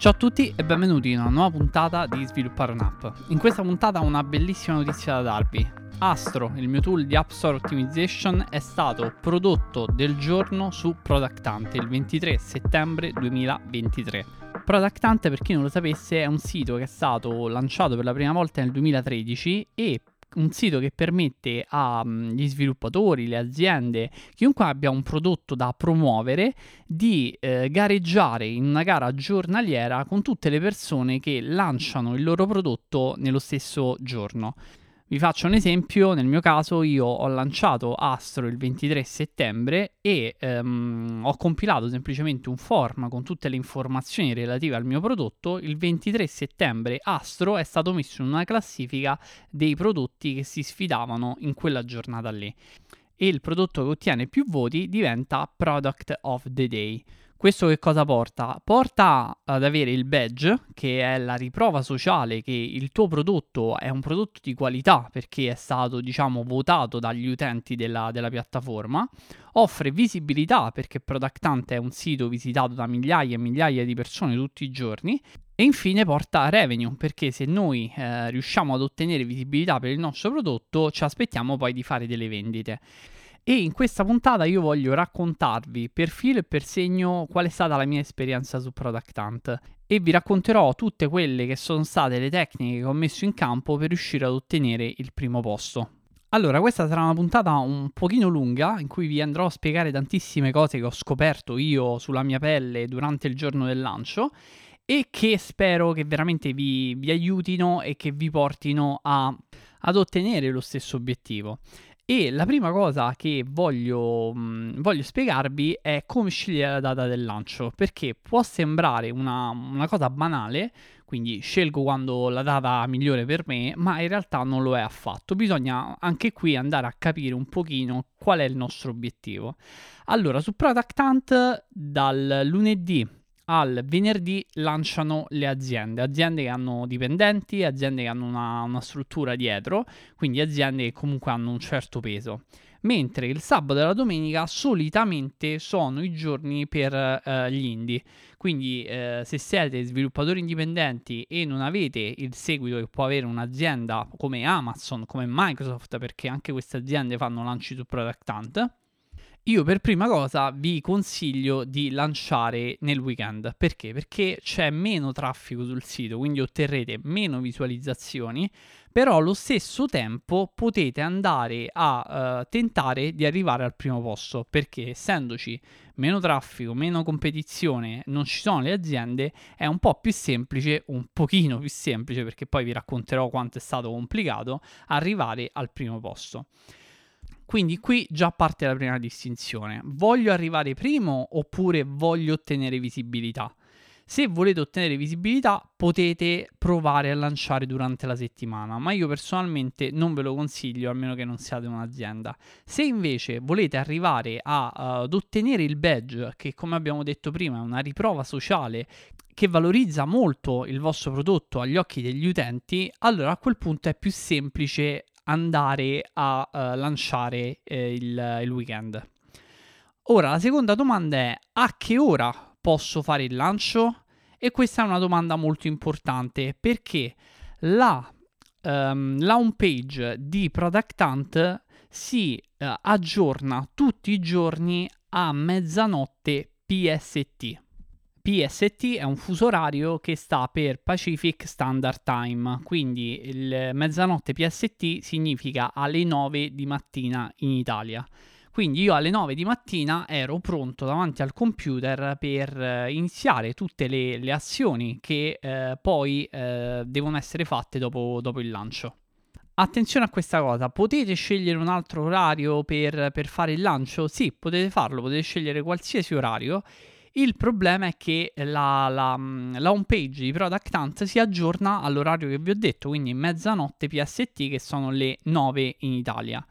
Ciao a tutti e benvenuti in una nuova puntata di Sviluppare un'app. In questa puntata ho una bellissima notizia da darvi. Astro, il mio tool di App Store Optimization, è stato prodotto del giorno su Product Hunt il 23 settembre 2023. Product Hunt, per chi non lo sapesse, è un sito che è stato lanciato per la prima volta nel 2013 e un sito che permette agli sviluppatori, le aziende, chiunque abbia un prodotto da promuovere, di eh, gareggiare in una gara giornaliera con tutte le persone che lanciano il loro prodotto nello stesso giorno. Vi faccio un esempio, nel mio caso io ho lanciato Astro il 23 settembre e ehm, ho compilato semplicemente un form con tutte le informazioni relative al mio prodotto. Il 23 settembre Astro è stato messo in una classifica dei prodotti che si sfidavano in quella giornata lì. E il prodotto che ottiene più voti diventa Product of the Day. Questo che cosa porta? Porta ad avere il badge, che è la riprova sociale che il tuo prodotto è un prodotto di qualità perché è stato, diciamo, votato dagli utenti della, della piattaforma. Offre visibilità perché Product Hunt è un sito visitato da migliaia e migliaia di persone tutti i giorni. E infine porta revenue perché se noi eh, riusciamo ad ottenere visibilità per il nostro prodotto ci aspettiamo poi di fare delle vendite. E in questa puntata io voglio raccontarvi per filo e per segno qual è stata la mia esperienza su Product Hunt e vi racconterò tutte quelle che sono state le tecniche che ho messo in campo per riuscire ad ottenere il primo posto. Allora, questa sarà una puntata un pochino lunga in cui vi andrò a spiegare tantissime cose che ho scoperto io sulla mia pelle durante il giorno del lancio e che spero che veramente vi, vi aiutino e che vi portino a, ad ottenere lo stesso obiettivo. E la prima cosa che voglio, mh, mm, voglio, spiegarvi è come scegliere la data del lancio, perché può sembrare una, una, cosa banale, quindi scelgo quando la data migliore per me, ma in realtà non lo è affatto. Bisogna anche qui andare a capire un pochino qual è il nostro obiettivo. Allora, su Product Hunt dal lunedì al venerdì lanciano le aziende, aziende che hanno dipendenti, aziende che hanno una, una struttura dietro, quindi aziende che comunque hanno un certo peso mentre il sabato e la domenica solitamente sono i giorni per eh, gli indie. Quindi eh, se siete sviluppatori indipendenti e non avete il seguito che può avere un'azienda come Amazon, come Microsoft, perché anche queste aziende fanno lanci su Product Hunt, io per prima cosa vi consiglio di lanciare nel weekend. Perché? Perché c'è meno traffico sul sito, quindi otterrete meno visualizzazioni, però allo stesso tempo potete andare a uh, tentare di arrivare al primo posto, perché essendoci meno traffico, meno competizione, non ci sono le aziende, è un po' più semplice, un pochino più semplice, perché poi vi racconterò quanto è stato complicato, arrivare al primo posto. Quindi qui già parte la prima distinzione. Voglio arrivare primo oppure voglio ottenere visibilità? Se volete ottenere visibilità potete provare a lanciare durante la settimana, ma io personalmente non ve lo consiglio a meno che non siate un'azienda. Se invece volete arrivare a, uh, ad ottenere il badge, che come abbiamo detto prima è una riprova sociale che valorizza molto il vostro prodotto agli occhi degli utenti, allora a quel punto è più semplice andare a uh, lanciare eh, il, il weekend. Ora, la seconda domanda è a che ora posso fare il lancio? E questa è una domanda molto importante perché la, um, la home page di Product Hunt si uh, aggiorna tutti i giorni a mezzanotte PST. PST è un fuso orario che sta per Pacific Standard Time, quindi il mezzanotte PST significa alle 9 di mattina in Italia. Quindi io alle 9 di mattina ero pronto davanti al computer per eh, iniziare tutte le, le azioni che eh, poi eh, devono essere fatte dopo, dopo, il lancio. Attenzione a questa cosa, potete scegliere un altro orario per, per fare il lancio? Sì, potete farlo, potete scegliere qualsiasi orario il problema è che la, la, la home page di Product Hunt si aggiorna all'orario che vi ho detto, quindi mezzanotte PST, che sono le 9 in Italia.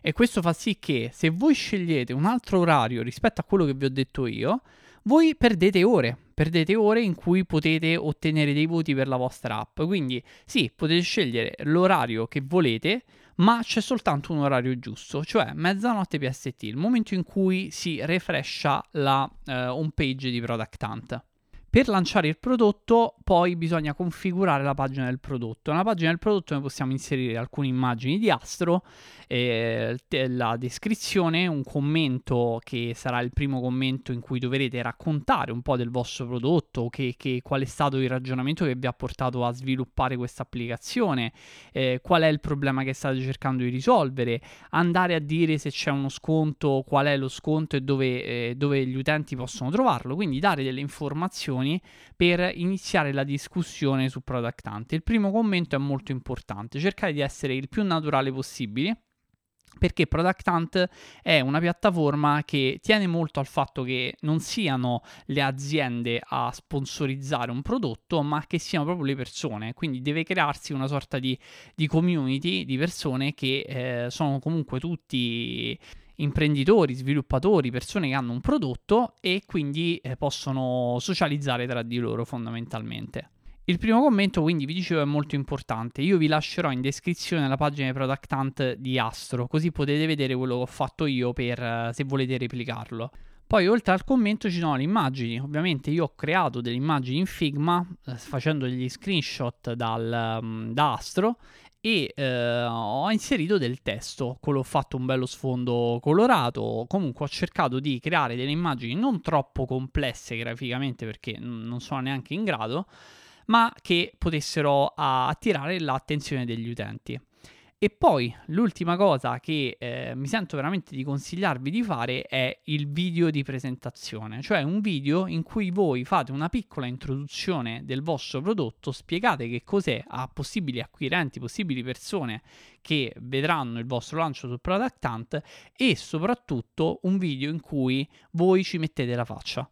E questo fa sì che se voi scegliete un altro orario rispetto a quello che vi ho detto io, voi perdete ore, perdete ore in cui potete ottenere dei voti per la vostra app. Quindi sì, potete scegliere l'orario che volete, ma c'è soltanto un orario giusto, cioè mezzanotte PST, il momento in cui si refrescia la uh, home page di Product Hunt. Per lanciare il prodotto poi bisogna configurare la pagina del prodotto. Nella pagina del prodotto noi possiamo inserire alcune immagini di Astro, eh, la descrizione, un commento che sarà il primo commento in cui dovrete raccontare un po' del vostro prodotto, che, che, qual è stato il ragionamento che vi ha portato a sviluppare questa applicazione, eh, qual è il problema che state cercando di risolvere, andare a dire se c'è uno sconto, qual è lo sconto e dove, eh, dove gli utenti possono trovarlo, quindi dare delle informazioni informazioni per iniziare la discussione su Product Hunt. Il primo commento è molto importante, cercare di essere il più naturale possibile perché Product Hunt è una piattaforma che tiene molto al fatto che non siano le aziende a sponsorizzare un prodotto, ma che siano proprio le persone. Quindi deve crearsi una sorta di, di community di persone che eh, sono comunque tutti imprenditori, sviluppatori, persone che hanno un prodotto e quindi eh, possono socializzare tra di loro fondamentalmente. Il primo commento, quindi, vi dicevo, è molto importante. Io vi lascerò in descrizione la pagina di Product Hunt di Astro, così potete vedere quello che ho fatto io per eh, se volete replicarlo. Poi, oltre al commento, ci sono le immagini. Ovviamente, io ho creato delle immagini in Figma eh, facendo degli screenshot dal, um, da Astro e eh, ho inserito del testo, quello ho fatto un bello sfondo colorato, comunque ho cercato di creare delle immagini non troppo complesse graficamente perché non sono neanche in grado, ma che potessero attirare l'attenzione degli utenti. E poi l'ultima cosa che eh, mi sento veramente di consigliarvi di fare è il video di presentazione, cioè un video in cui voi fate una piccola introduzione del vostro prodotto, spiegate che cos'è a possibili acquirenti, possibili persone che vedranno il vostro lancio sul Product Hunt e soprattutto un video in cui voi ci mettete la faccia.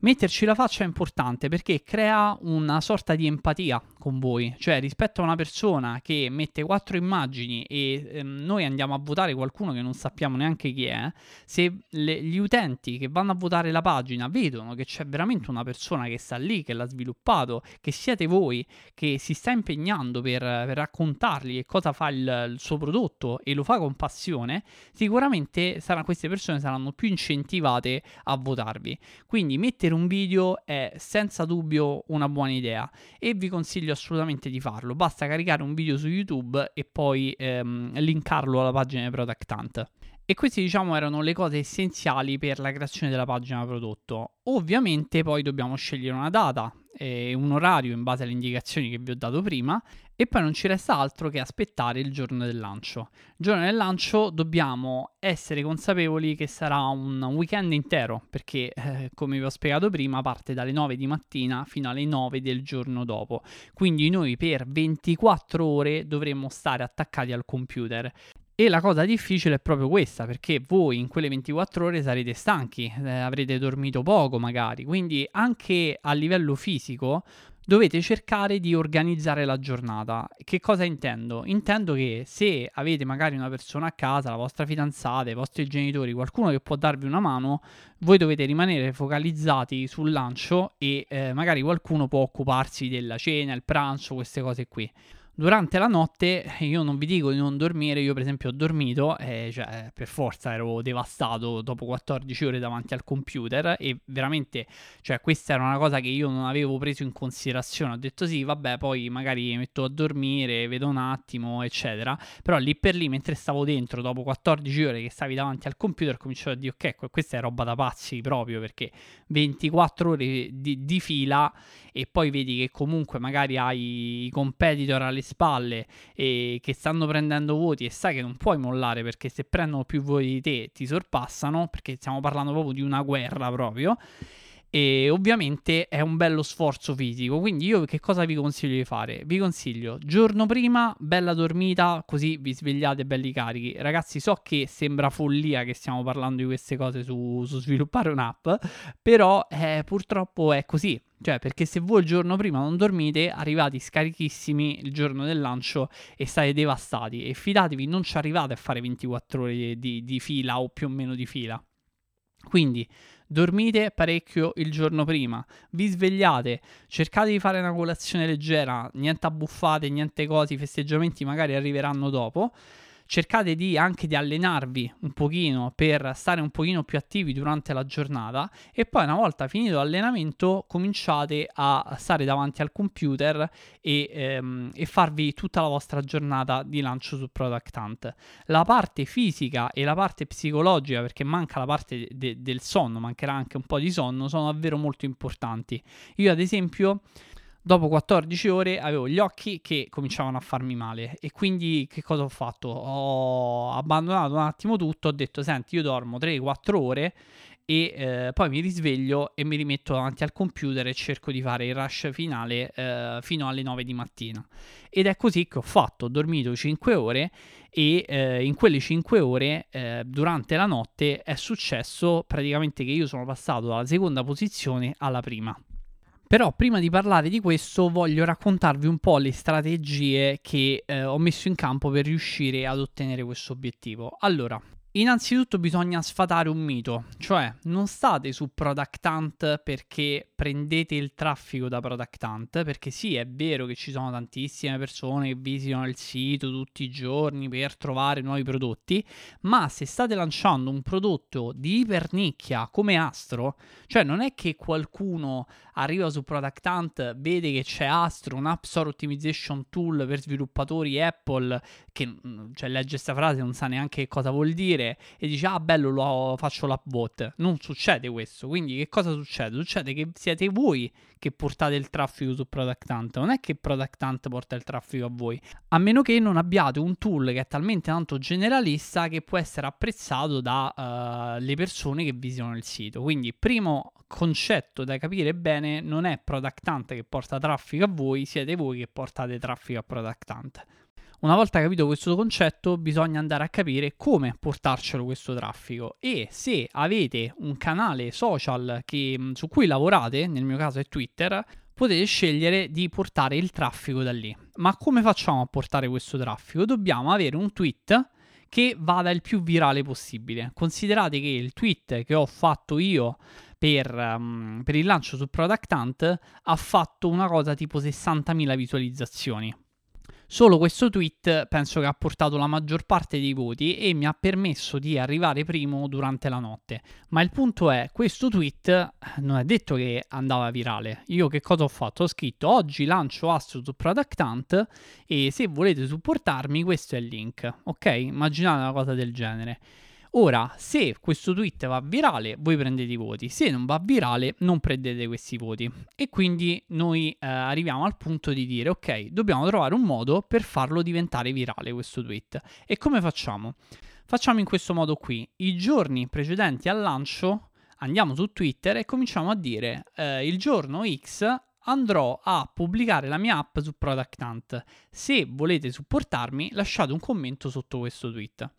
Metterci la faccia è importante perché crea una sorta di empatia con voi, cioè rispetto a una persona che mette quattro immagini e ehm, noi andiamo a votare qualcuno che non sappiamo neanche chi è, se le, gli utenti che vanno a votare la pagina vedono che c'è veramente una persona che sta lì, che l'ha sviluppato, che siete voi, che si sta impegnando per, per raccontargli che cosa fa il, il, suo prodotto e lo fa con passione, sicuramente sarà, queste persone saranno più incentivate a votarvi. Quindi mettere un video è senza dubbio una buona idea e vi consiglio assolutamente di farlo. Basta caricare un video su YouTube e poi ehm, linkarlo alla pagina di Product Hunt. E queste diciamo erano le cose essenziali per la creazione della pagina prodotto. Ovviamente poi dobbiamo scegliere una data e un orario in base alle indicazioni che vi ho dato prima e poi non ci resta altro che aspettare il giorno del lancio. Il giorno del lancio dobbiamo essere consapevoli che sarà un weekend intero perché eh, come vi ho spiegato prima parte dalle 9 di mattina fino alle 9 del giorno dopo. Quindi noi per 24 ore dovremo stare attaccati al computer. E la cosa difficile è proprio questa, perché voi in quelle 24 ore sarete stanchi, eh, avrete dormito poco magari, quindi anche a livello fisico dovete cercare di organizzare la giornata. Che cosa intendo? Intendo che se avete magari una persona a casa, la vostra fidanzata, i vostri genitori, qualcuno che può darvi una mano, voi dovete rimanere focalizzati sul lancio e eh, magari qualcuno può occuparsi della cena, il pranzo, queste cose qui. Durante la notte io non vi dico di non dormire, io per esempio ho dormito, e cioè per forza ero devastato dopo 14 ore davanti al computer e veramente, cioè questa era una cosa che io non avevo preso in considerazione, ho detto sì, vabbè, poi magari mi metto a dormire, vedo un attimo, eccetera, però lì per lì mentre stavo dentro, dopo 14 ore che stavi davanti al computer, ho cominciato a dire ok, questa è roba da pazzi proprio perché 24 ore di, di fila e poi vedi che comunque magari hai i competitor alle spalle e che stanno prendendo voti e sai che non puoi mollare perché se prendono più voti di te ti sorpassano perché stiamo parlando proprio di una guerra proprio e ovviamente è un bello sforzo fisico. Quindi io che cosa vi consiglio di fare? Vi consiglio giorno prima, bella dormita, così vi svegliate belli carichi. Ragazzi, so che sembra follia che stiamo parlando di queste cose su, su sviluppare un'app, però eh, purtroppo è così. Cioè, perché se voi il giorno prima non dormite, arrivate scarichissimi il giorno del lancio e state devastati. E fidatevi, non ci arrivate a fare 24 ore di, di fila o più o meno di fila. Quindi dormite parecchio il giorno prima, vi svegliate, cercate di fare una colazione leggera, niente abbuffate, niente cose, i festeggiamenti magari arriveranno dopo. Cercate di anche di allenarvi un pochino per stare un pochino più attivi durante la giornata e poi una volta finito l'allenamento cominciate a stare davanti al computer e, ehm, e farvi tutta la vostra giornata di lancio su Product Hunt. La parte fisica e la parte psicologica, perché manca la parte de- de- del sonno, mancherà anche un po' di sonno, sono davvero molto importanti. Io ad esempio dopo 14 ore avevo gli occhi che cominciavano a farmi male e quindi che cosa ho fatto? Ho abbandonato un attimo tutto, ho detto senti io dormo 3-4 ore e eh, poi mi risveglio e mi rimetto davanti al computer e cerco di fare il rush finale eh, fino alle 9 di mattina. Ed è così che ho fatto, ho dormito 5 ore e eh, in quelle 5 ore eh, durante la notte è successo praticamente che io sono passato dalla seconda posizione alla prima. Però prima di parlare di questo voglio raccontarvi un po' le strategie che eh, ho messo in campo per riuscire ad ottenere questo obiettivo. Allora, Innanzitutto bisogna sfatare un mito, cioè non state su Product Hunt perché prendete il traffico da Product Hunt, perché sì è vero che ci sono tantissime persone che visitano il sito tutti i giorni per trovare nuovi prodotti, ma se state lanciando un prodotto di ipernicchia come Astro, cioè non è che qualcuno arriva su Product Hunt, vede che c'è Astro, un App Store Optimization Tool per sviluppatori Apple, che mm, cioè, legge questa frase non sa neanche cosa vuol dire, e dici ah bello lo faccio l'app Non succede questo, quindi che cosa succede? Succede che siete voi che portate il traffico su Product Hunt, non è che Product Hunt porta il traffico a voi, a meno che non abbiate un tool che è talmente tanto generalista che può essere apprezzato dalle uh, persone che visitano il sito. Quindi primo concetto da capire bene non è Product Hunt che porta traffico a voi, siete voi che portate traffico a Product Hunt. Una volta capito questo concetto, bisogna andare a capire come portarcelo questo traffico e se avete un canale social che, mm, su cui lavorate, nel mio caso è Twitter, potete scegliere di portare il traffico da lì. Ma come facciamo a portare questo traffico? Dobbiamo avere un tweet che vada il più virale possibile. Considerate che il tweet che ho fatto io per, um, per il lancio su Product Hunt ha fatto una cosa tipo 60.000 visualizzazioni. Solo questo tweet penso che ha portato la maggior parte dei voti e mi ha permesso di arrivare primo durante la notte. Ma il punto è, questo tweet non è detto che andava virale. Io che cosa ho fatto? Ho scritto oggi lancio Astro su Product Hunt e se volete supportarmi questo è il link. Ok? Immaginate una cosa del genere. Ora, se questo tweet va virale, voi prendete i voti, se non va virale, non prendete questi voti. E quindi noi eh, arriviamo al punto di dire, ok, dobbiamo trovare un modo per farlo diventare virale questo tweet. E come facciamo? Facciamo in questo modo qui. I giorni precedenti al lancio andiamo su Twitter e cominciamo a dire eh, il giorno X andrò a pubblicare la mia app su Product Hunt. Se volete supportarmi, lasciate un commento sotto questo tweet.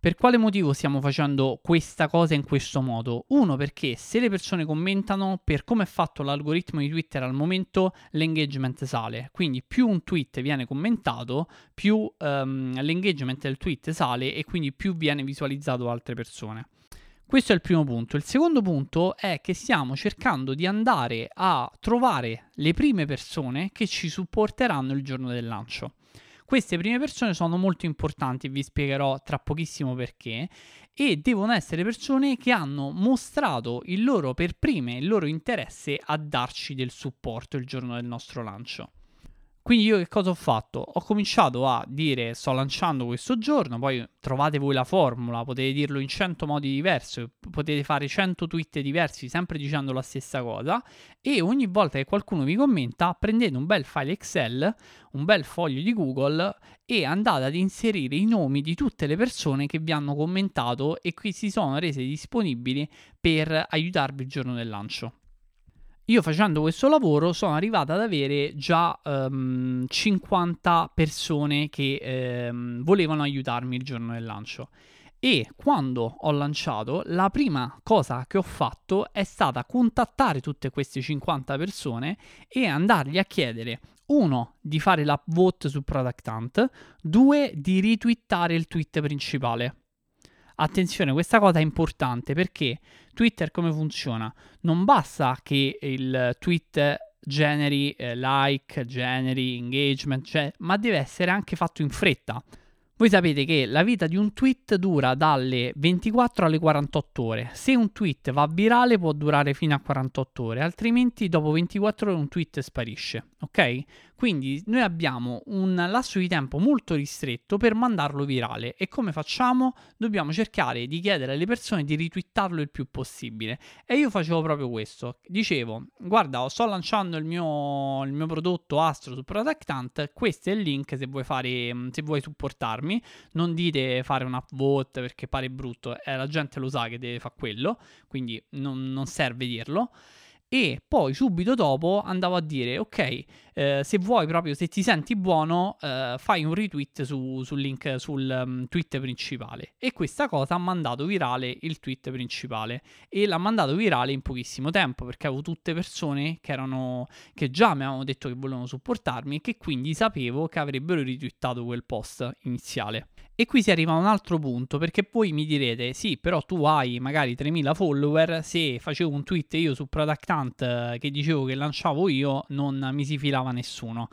Per quale motivo stiamo facendo questa cosa in questo modo? Uno, perché se le persone commentano, per come è fatto l'algoritmo di Twitter al momento, l'engagement sale. Quindi più un tweet viene commentato, più um, l'engagement del tweet sale e quindi più viene visualizzato da altre persone. Questo è il primo punto. Il secondo punto è che stiamo cercando di andare a trovare le prime persone che ci supporteranno il giorno del lancio. Queste prime persone sono molto importanti, vi spiegherò tra pochissimo perché, e devono essere persone che hanno mostrato il loro per prime il loro interesse a darci del supporto il giorno del nostro lancio. Quindi io che cosa ho fatto? Ho cominciato a dire sto lanciando questo giorno, poi trovate voi la formula, potete dirlo in 100 modi diversi, potete fare 100 tweet diversi sempre dicendo la stessa cosa e ogni volta che qualcuno vi commenta prendete un bel file Excel, un bel foglio di Google e andate ad inserire i nomi di tutte le persone che vi hanno commentato e che si sono rese disponibili per aiutarvi il giorno del lancio. Io facendo questo lavoro sono arrivata ad avere già um, ehm, 50 persone che um, volevano aiutarmi il giorno del lancio. E quando ho lanciato, la prima cosa che ho fatto è stata contattare tutte queste 50 persone e andargli a chiedere uno, di fare la vote su Product Hunt, due, di retweetare il tweet principale. Attenzione, questa cosa è importante perché Twitter come funziona? Non basta che il tweet generi eh, like, generi engagement, cioè, ma deve essere anche fatto in fretta. Voi sapete che la vita di un tweet dura dalle 24 alle 48 ore. Se un tweet va virale può durare fino a 48 ore, altrimenti dopo 24 ore un tweet sparisce, ok? Quindi noi abbiamo un lasso di tempo molto ristretto per mandarlo virale e come facciamo? Dobbiamo cercare di chiedere alle persone di ritwittarlo il più possibile. E io facevo proprio questo. Dicevo, guarda, sto lanciando il mio, il mio prodotto Astro su Product Hunt, questo è il link se vuoi, fare, se vuoi supportarmi. Non dite fare un upvote perché pare brutto, eh, la gente lo sa che deve fare quello, quindi non, non serve dirlo. E poi subito dopo andavo a dire ok eh, se vuoi proprio se ti senti buono eh, fai un retweet su, sul link sul um, tweet principale. E questa cosa ha mandato virale il tweet principale. E l'ha mandato virale in pochissimo tempo perché avevo tutte persone che erano che già mi avevano detto che volevano supportarmi e che quindi sapevo che avrebbero retweetato quel post iniziale. E qui si arriva a un altro punto, perché voi mi direte, sì, però tu hai magari 3000 follower, se facevo un tweet io su Product Hunt eh, che dicevo che lanciavo io, non mi si filava nessuno.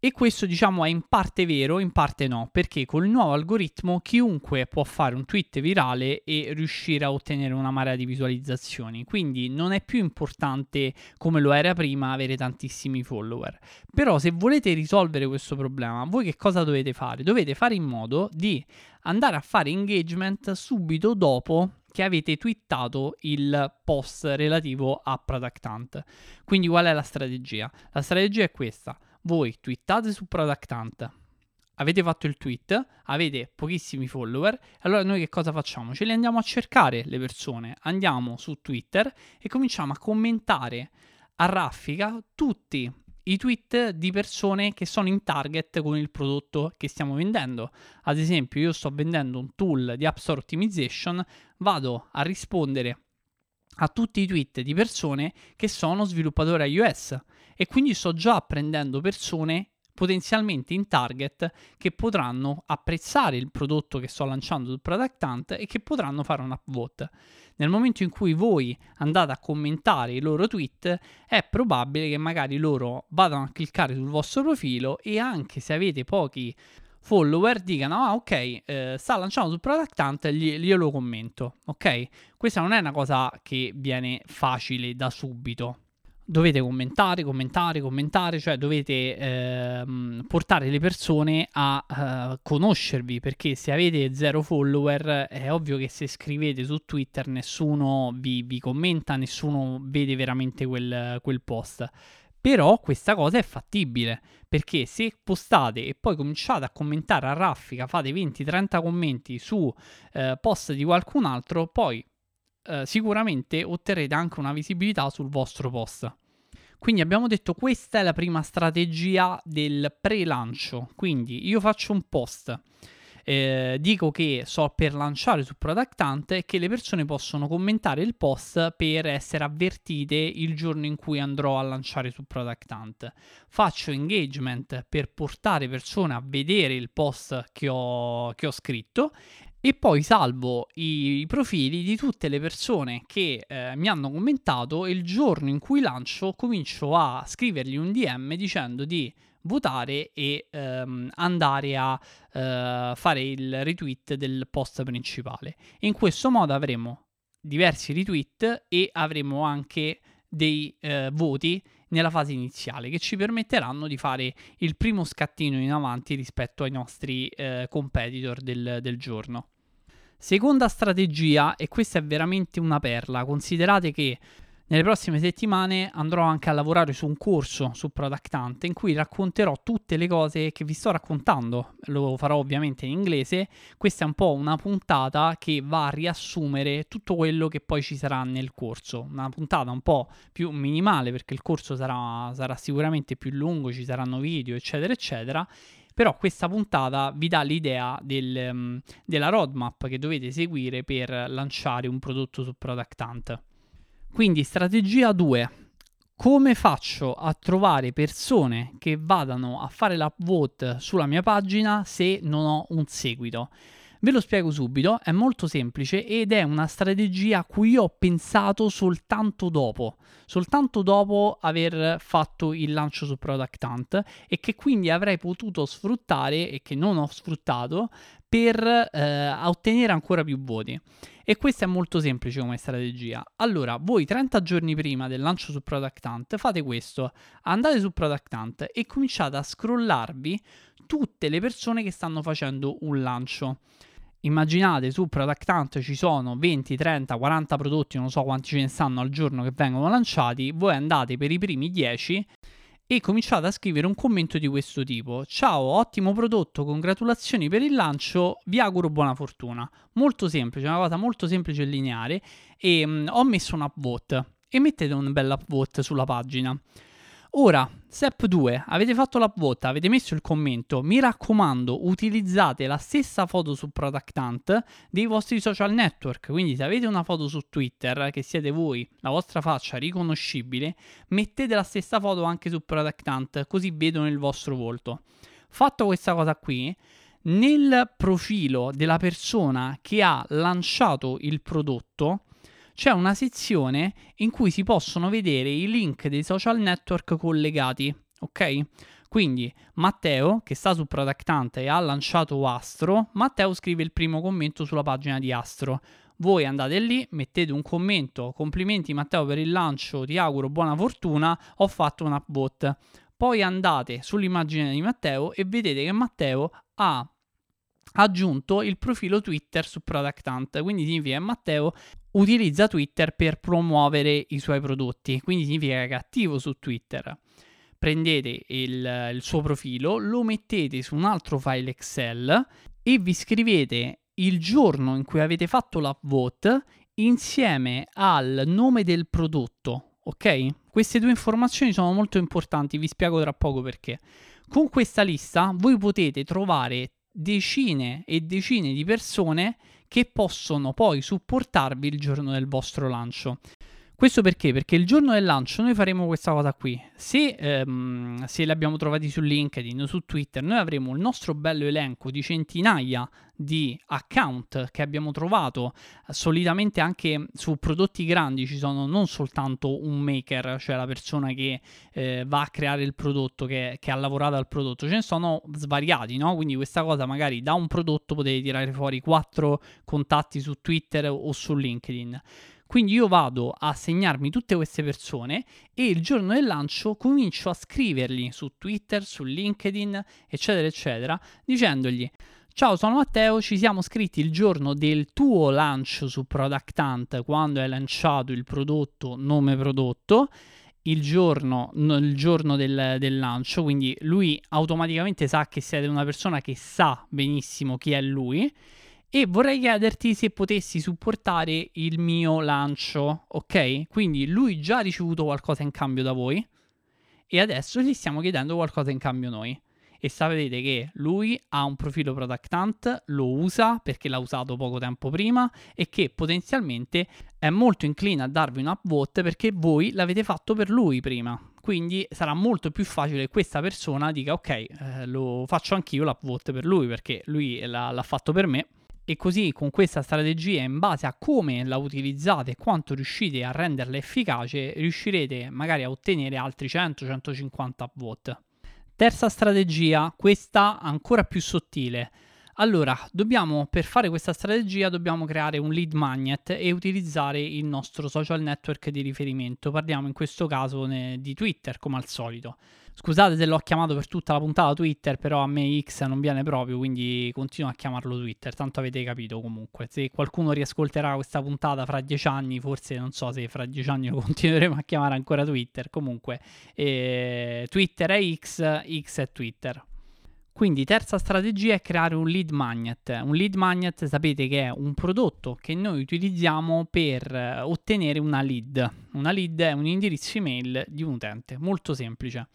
E questo diciamo è in parte vero, in parte no, perché con il nuovo algoritmo chiunque può fare un tweet virale e riuscire a ottenere una marea di visualizzazioni, quindi non è più importante come lo era prima avere tantissimi follower. Però se volete risolvere questo problema, voi che cosa dovete fare? Dovete fare in modo di andare a fare engagement subito dopo che avete twittato il post relativo a Product Hunt. Quindi qual è la strategia? La strategia è questa voi twittate su Product Hunt, avete fatto il tweet, avete pochissimi follower, allora noi che cosa facciamo? Ce li andiamo a cercare le persone, andiamo su Twitter e cominciamo a commentare a raffica tutti i tweet di persone che sono in target con il prodotto che stiamo vendendo. Ad esempio, io sto vendendo un tool di App Store Optimization, vado a rispondere a tutti i tweet di persone che sono sviluppatori iOS e quindi sto già prendendo persone potenzialmente in target che potranno apprezzare il prodotto che sto lanciando sul Product Hunt e che potranno fare un upvote. Nel momento in cui voi andate a commentare i loro tweet, è probabile che magari loro vadano a cliccare sul vostro profilo e anche se avete pochi follower dicano ah ok eh, sta lanciando sul Product Hunt gli, glielo commento ok questa non è una cosa che viene facile da subito dovete commentare, commentare, commentare, cioè dovete ehm, portare le persone a uh, conoscervi, perché se avete zero follower è ovvio che se scrivete su Twitter nessuno vi, vi commenta, nessuno vede veramente quel, quel post. Però questa cosa è fattibile, perché se postate e poi cominciate a commentare a raffica, fate 20-30 commenti su eh, post di qualcun altro, poi eh, sicuramente otterrete anche una visibilità sul vostro post. Quindi abbiamo detto questa è la prima strategia del pre-lancio. Quindi io faccio un post, eh, dico che so per lanciare su Product Hunt e che le persone possono commentare il post per essere avvertite il giorno in cui andrò a lanciare su Product Hunt. Faccio engagement per portare persone a vedere il post che ho, che ho scritto e poi salvo i, profili di tutte le persone che eh, mi hanno commentato e il giorno in cui lancio comincio a scrivergli un DM dicendo di votare e ehm, andare a eh, fare il retweet del post principale. In questo modo avremo diversi retweet e avremo anche dei eh, voti nella fase iniziale che ci permetteranno di fare il primo scattino in avanti rispetto ai nostri eh, competitor del, del giorno. Seconda strategia, e questa è veramente una perla, considerate che nelle prossime settimane andrò anche a lavorare su un corso su Product Hunt in cui racconterò tutte le cose che vi sto raccontando. Lo farò ovviamente in inglese. Questa è un po' una puntata che va a riassumere tutto quello che poi ci sarà nel corso. Una puntata un po' più minimale perché il corso sarà, sarà sicuramente più lungo, ci saranno video, eccetera, eccetera. Però questa puntata vi dà l'idea del, um, della roadmap che dovete seguire per lanciare un prodotto su Product Hunt. Quindi strategia 2. Come faccio a trovare persone che vadano a fare l'upvote sulla mia pagina se non ho un seguito? Ve lo spiego subito, è molto semplice ed è una strategia a cui ho pensato soltanto dopo, soltanto dopo aver fatto il lancio su Product Hunt e che quindi avrei potuto sfruttare e che non ho sfruttato per eh, ottenere ancora più voti. E questa è molto semplice come strategia. Allora, voi 30 giorni prima del lancio su Product Hunt fate questo, andate su Product Hunt e cominciate a scrollarvi tutte le persone che stanno facendo un lancio. Immaginate su Product Hunt ci sono 20, 30, 40 prodotti, non so quanti ce ne stanno al giorno che vengono lanciati, voi andate per i primi 10 e cominciate a scrivere un commento di questo tipo. Ciao, ottimo prodotto, congratulazioni per il lancio, vi auguro buona fortuna. Molto semplice, una cosa molto semplice e lineare e mh, mm, ho messo un upvote e mettete un bel upvote sulla pagina. Ora, step 2, avete fatto la vota, avete messo il commento, mi raccomando utilizzate la stessa foto su Product Hunt dei vostri social network, quindi se avete una foto su Twitter che siete voi, la vostra faccia riconoscibile, mettete la stessa foto anche su Product Hunt, così vedono il vostro volto. Fatto questa cosa qui, nel profilo della persona che ha lanciato il prodotto, c'è una sezione in cui si possono vedere i link dei social network collegati, ok? Quindi Matteo, che sta su Product Hunt e ha lanciato Astro, Matteo scrive il primo commento sulla pagina di Astro. Voi andate lì, mettete un commento, complimenti Matteo per il lancio, ti auguro buona fortuna, ho fatto un upvote. Poi andate sull'immagine di Matteo e vedete che Matteo ha aggiunto il profilo Twitter su Product Hunt, quindi significa che Matteo utilizza Twitter per promuovere i suoi prodotti, quindi significa che è attivo su Twitter. Prendete il, il suo profilo, lo mettete su un altro file Excel e vi scrivete il giorno in cui avete fatto l'upvote insieme al nome del prodotto, ok? Queste due informazioni sono molto importanti, vi spiego tra poco perché. Con questa lista voi potete trovare decine e decine di persone che possono poi supportarvi il giorno del vostro lancio. Questo perché? Perché il giorno del lancio noi faremo questa cosa qui. Se, ehm, se li abbiamo trovati su LinkedIn, su Twitter, noi avremo il nostro bello elenco di centinaia di account che abbiamo trovato. Solitamente anche su prodotti grandi ci sono non soltanto un maker, cioè la persona che eh, va a creare il prodotto, che, che, ha lavorato al prodotto, ce ne sono svariati, no? Quindi questa cosa magari da un prodotto potete tirare fuori quattro contatti su Twitter o su LinkedIn. Quindi io vado a segnarmi tutte queste persone e il giorno del lancio comincio a scrivergli su Twitter, su LinkedIn, eccetera, eccetera, dicendogli Ciao, sono Matteo, ci siamo scritti il giorno del tuo lancio su Product Hunt quando hai lanciato il prodotto nome prodotto. Il giorno, il giorno del, del, lancio, quindi lui automaticamente sa che siete una persona che sa benissimo chi è lui e vorrei chiederti se potessi supportare il mio lancio, ok? Quindi lui già ha ricevuto qualcosa in cambio da voi e adesso gli stiamo chiedendo qualcosa in cambio noi. E sapete che lui ha un profilo Product Hunt, lo usa perché l'ha usato poco tempo prima e che potenzialmente è molto incline a darvi un upvote perché voi l'avete fatto per lui prima. Quindi sarà molto più facile che questa persona dica ok, eh, lo faccio anch'io l'upvote per lui perché lui l'ha, l'ha fatto per me e così con questa strategia in base a come la utilizzate e quanto riuscite a renderla efficace riuscirete magari a ottenere altri 100-150 vote. Terza strategia, questa ancora più sottile. Allora, dobbiamo, per fare questa strategia dobbiamo creare un lead magnet e utilizzare il nostro social network di riferimento. Parliamo in questo caso ne, di Twitter, come al solito. Scusate se l'ho chiamato per tutta la puntata Twitter, però a me X non viene proprio, quindi continuo a chiamarlo Twitter, tanto avete capito comunque. Se qualcuno riascolterà questa puntata fra dieci anni, forse non so se fra dieci anni lo continueremo a chiamare ancora Twitter, comunque eh, Twitter è X, X è Twitter. Quindi terza strategia è creare un lead magnet. Un lead magnet sapete che è un prodotto che noi utilizziamo per eh, ottenere una lead. Una lead è un indirizzo email di un utente, molto semplice.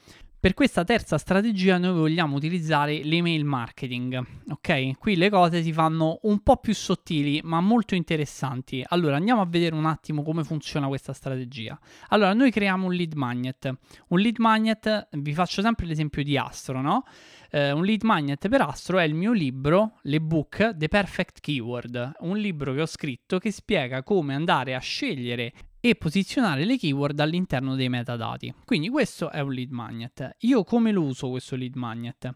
Per questa terza strategia noi vogliamo utilizzare l'email marketing, ok? Qui le cose si fanno un po' più sottili ma molto interessanti. Allora andiamo a vedere un attimo come funziona questa strategia. Allora noi creiamo un lead magnet. Un lead magnet, vi faccio sempre l'esempio di Astro, no? Eh, un lead magnet per Astro è il mio libro, l'ebook The Perfect Keyword, un libro che ho scritto che spiega come andare a scegliere e posizionare le keyword all'interno dei metadati. Quindi questo è un lead magnet. Io come lo uso questo lead magnet?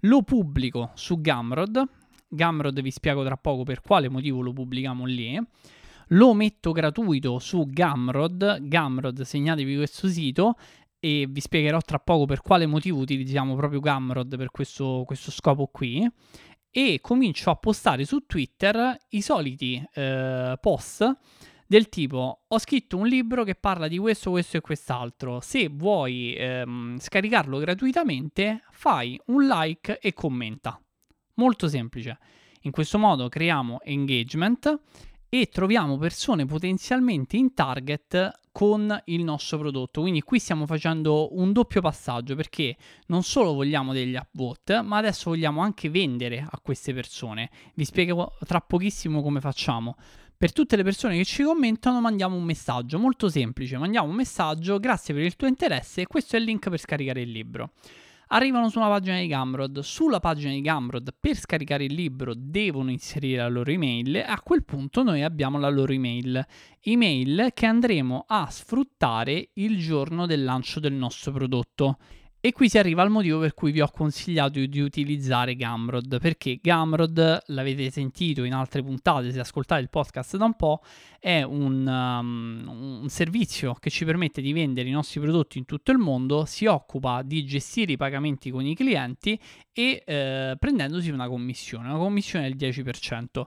Lo pubblico su Gumroad Gumroad vi spiego tra poco per quale motivo lo pubblichiamo lì. Lo metto gratuito su Gumroad, Gumroad segnatevi questo sito e vi spiegherò tra poco per quale motivo utilizziamo proprio Gumroad per questo, questo scopo qui e comincio a postare su Twitter i soliti eh, post del tipo ho scritto un libro che parla di questo, questo e quest'altro. Se vuoi ehm, scaricarlo gratuitamente, fai un like e commenta. Molto semplice. In questo modo creiamo engagement e troviamo persone potenzialmente in target con il nostro prodotto. Quindi qui stiamo facendo un doppio passaggio perché non solo vogliamo degli upvote, ma adesso vogliamo anche vendere a queste persone. Vi spiego tra pochissimo come facciamo. Per tutte le persone che ci commentano mandiamo un messaggio molto semplice, mandiamo un messaggio grazie per il tuo interesse questo è il link per scaricare il libro arrivano su una pagina di Gumroad. Sulla pagina di Gumroad, per scaricare il libro, devono inserire la loro email e a quel punto noi abbiamo la loro email. Email che andremo a sfruttare il giorno del lancio del nostro prodotto. E qui si arriva al motivo per cui vi ho consigliato di utilizzare Gumroad, perché Gumroad, l'avete sentito in altre puntate, se ascoltate il podcast da un po', è un, um, un, servizio che ci permette di vendere i nostri prodotti in tutto il mondo, si occupa di gestire i pagamenti con i clienti e eh, prendendosi una commissione, una commissione del 10%.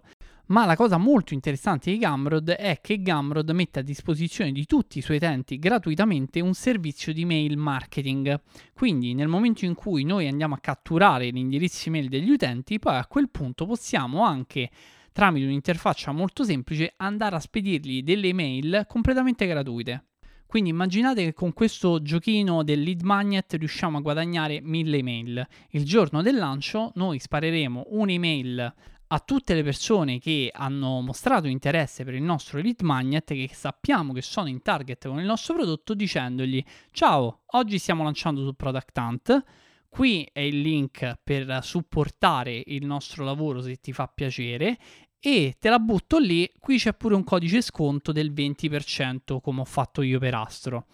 Ma la cosa molto interessante di Gumroad è che Gumroad mette a disposizione di tutti i suoi utenti gratuitamente un servizio di mail marketing. Quindi nel momento in cui noi andiamo a catturare l'indirizzo email degli utenti, poi a quel punto possiamo anche tramite un'interfaccia molto semplice andare a spedirgli delle email completamente gratuite. Quindi immaginate che con questo giochino del lead magnet riusciamo a guadagnare 1000 email. Il giorno del lancio noi spareremo un'email a tutte le persone che hanno mostrato interesse per il nostro lead magnet, che sappiamo che sono in target con il nostro prodotto, dicendogli ciao, oggi stiamo lanciando su Product Hunt, qui è il link per supportare il nostro lavoro se ti fa piacere e te la butto lì, qui c'è pure un codice sconto del 20% come ho fatto io per Astro.